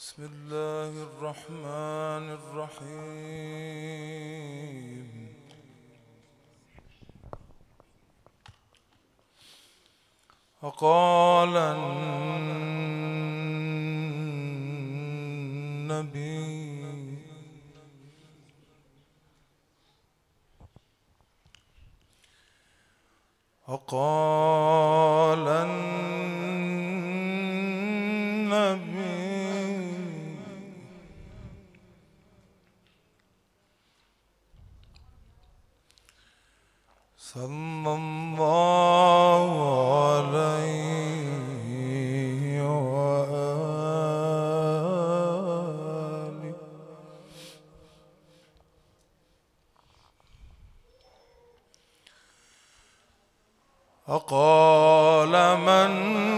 بسم الله الرحمن الرحيم. وقال النبي وقال النبي صلى الله عليه وآله. وقال من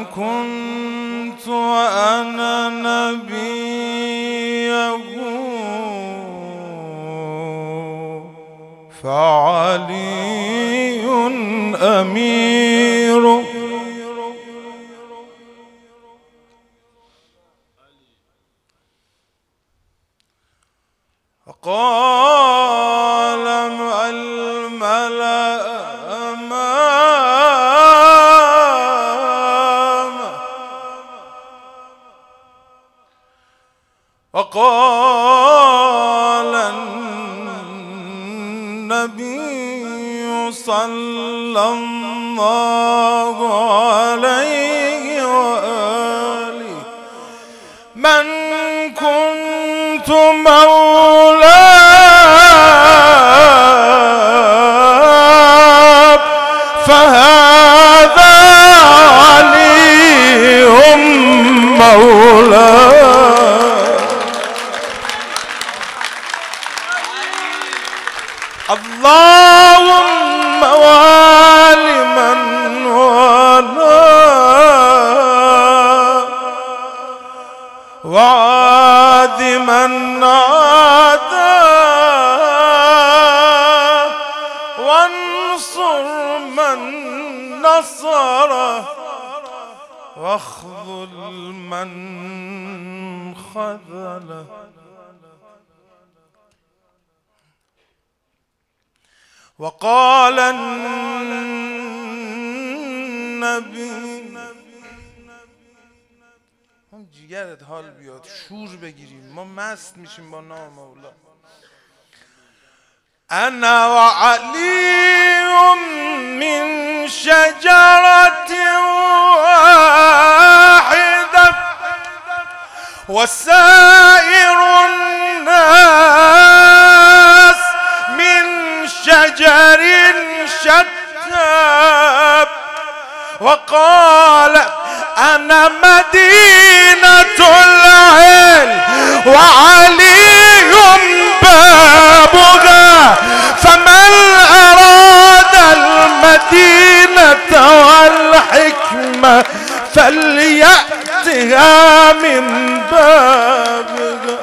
كنت وأنا نبيه. فعلي أمير. وقال الملأ أمامه وقال النبي صلى الله عليه وآله. من كنت مولاه فهذا علي مولاه اللهم وال من والاه وعاد من عاداه وانصر من نصره واخذل من خذله وقال النبی هم جیگرت حال بیاد شور بگیریم ما مست میشیم با نام مولا انا وعلی من شجرة واحدة وسائر وقال أنا مدينة العلم وعلي بابها فمن أراد المدينة والحكمة فليأتها من بابها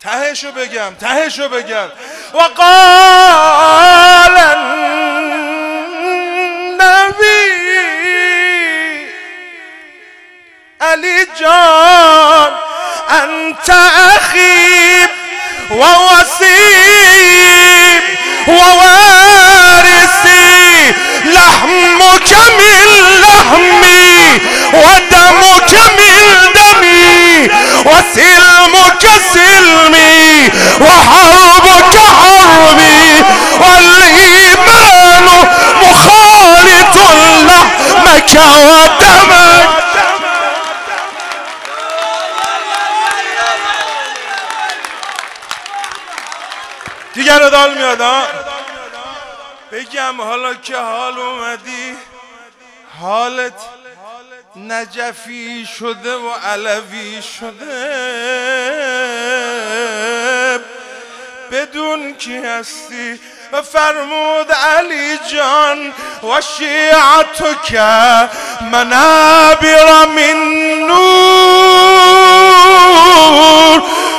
تهشو بگم تهشو بگم. وقال النبي علي جان أنت أخي ووسيم ووارثي لحمك من لحمي ودمك من دمي وسلمك سلمي وحربك دیگر دال میاد ها بگم حالا که حال اومدی حالت نجفی شده و علوی شده. بدون کی هستی فرمود علی جان و شیعتو که منابر من نور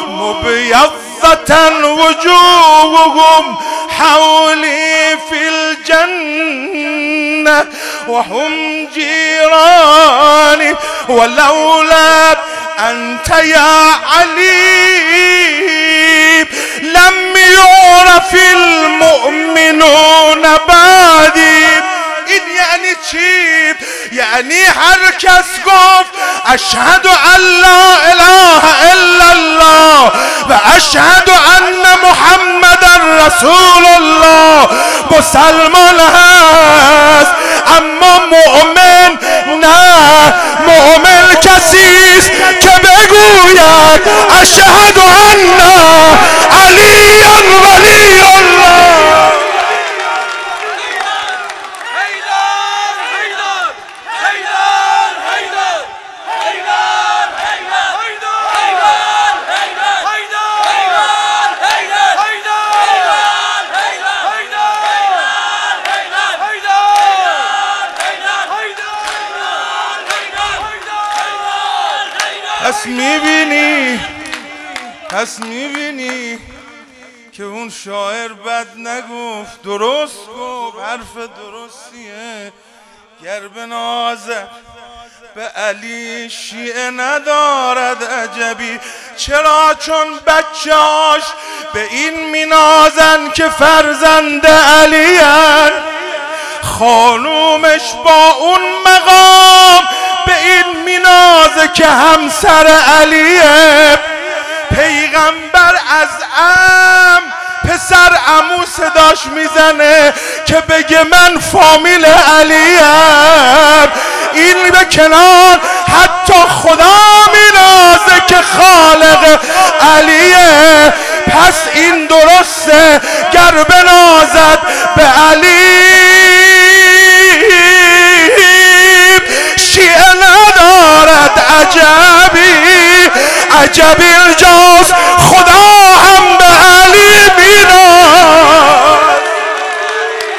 مبيضة وجوههم حولي في الجنة وهم جيران ولولا أنت يا علي لم يعرف المؤمنون بعدي این یعنی چی؟ یعنی هر گفت اشهد ان لا اله الا الله و اشهد ان محمد رسول الله مسلمان هست اما مؤمن نه مؤمن کسی است که بگوید اشهد ان می‌بینی؟ پس می‌بینی که اون شاعر بد نگفت. درست گفت حرف درستیه. گر به نازه به علی شیعه ندارد عجبی چرا چون بچه‌هاش به این مینازن که فرزند علی خانومش با اون مقام که همسر علیه پیغمبر از ام پسر عمو صداش می‌زنه که بگه من فامیل علیم. این به کنار حتی خدا مینازه که خالق علیه. پس این درسته گر بنازد به علی عجب اینجاست خدا